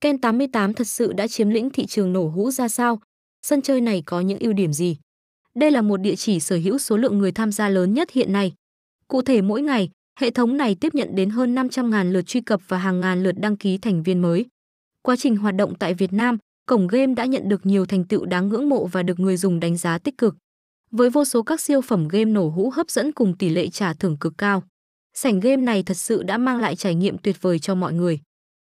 Ken 88 thật sự đã chiếm lĩnh thị trường nổ hũ ra sao? Sân chơi này có những ưu điểm gì? Đây là một địa chỉ sở hữu số lượng người tham gia lớn nhất hiện nay. Cụ thể mỗi ngày, hệ thống này tiếp nhận đến hơn 500.000 lượt truy cập và hàng ngàn lượt đăng ký thành viên mới. Quá trình hoạt động tại Việt Nam, cổng game đã nhận được nhiều thành tựu đáng ngưỡng mộ và được người dùng đánh giá tích cực. Với vô số các siêu phẩm game nổ hũ hấp dẫn cùng tỷ lệ trả thưởng cực cao, sảnh game này thật sự đã mang lại trải nghiệm tuyệt vời cho mọi người.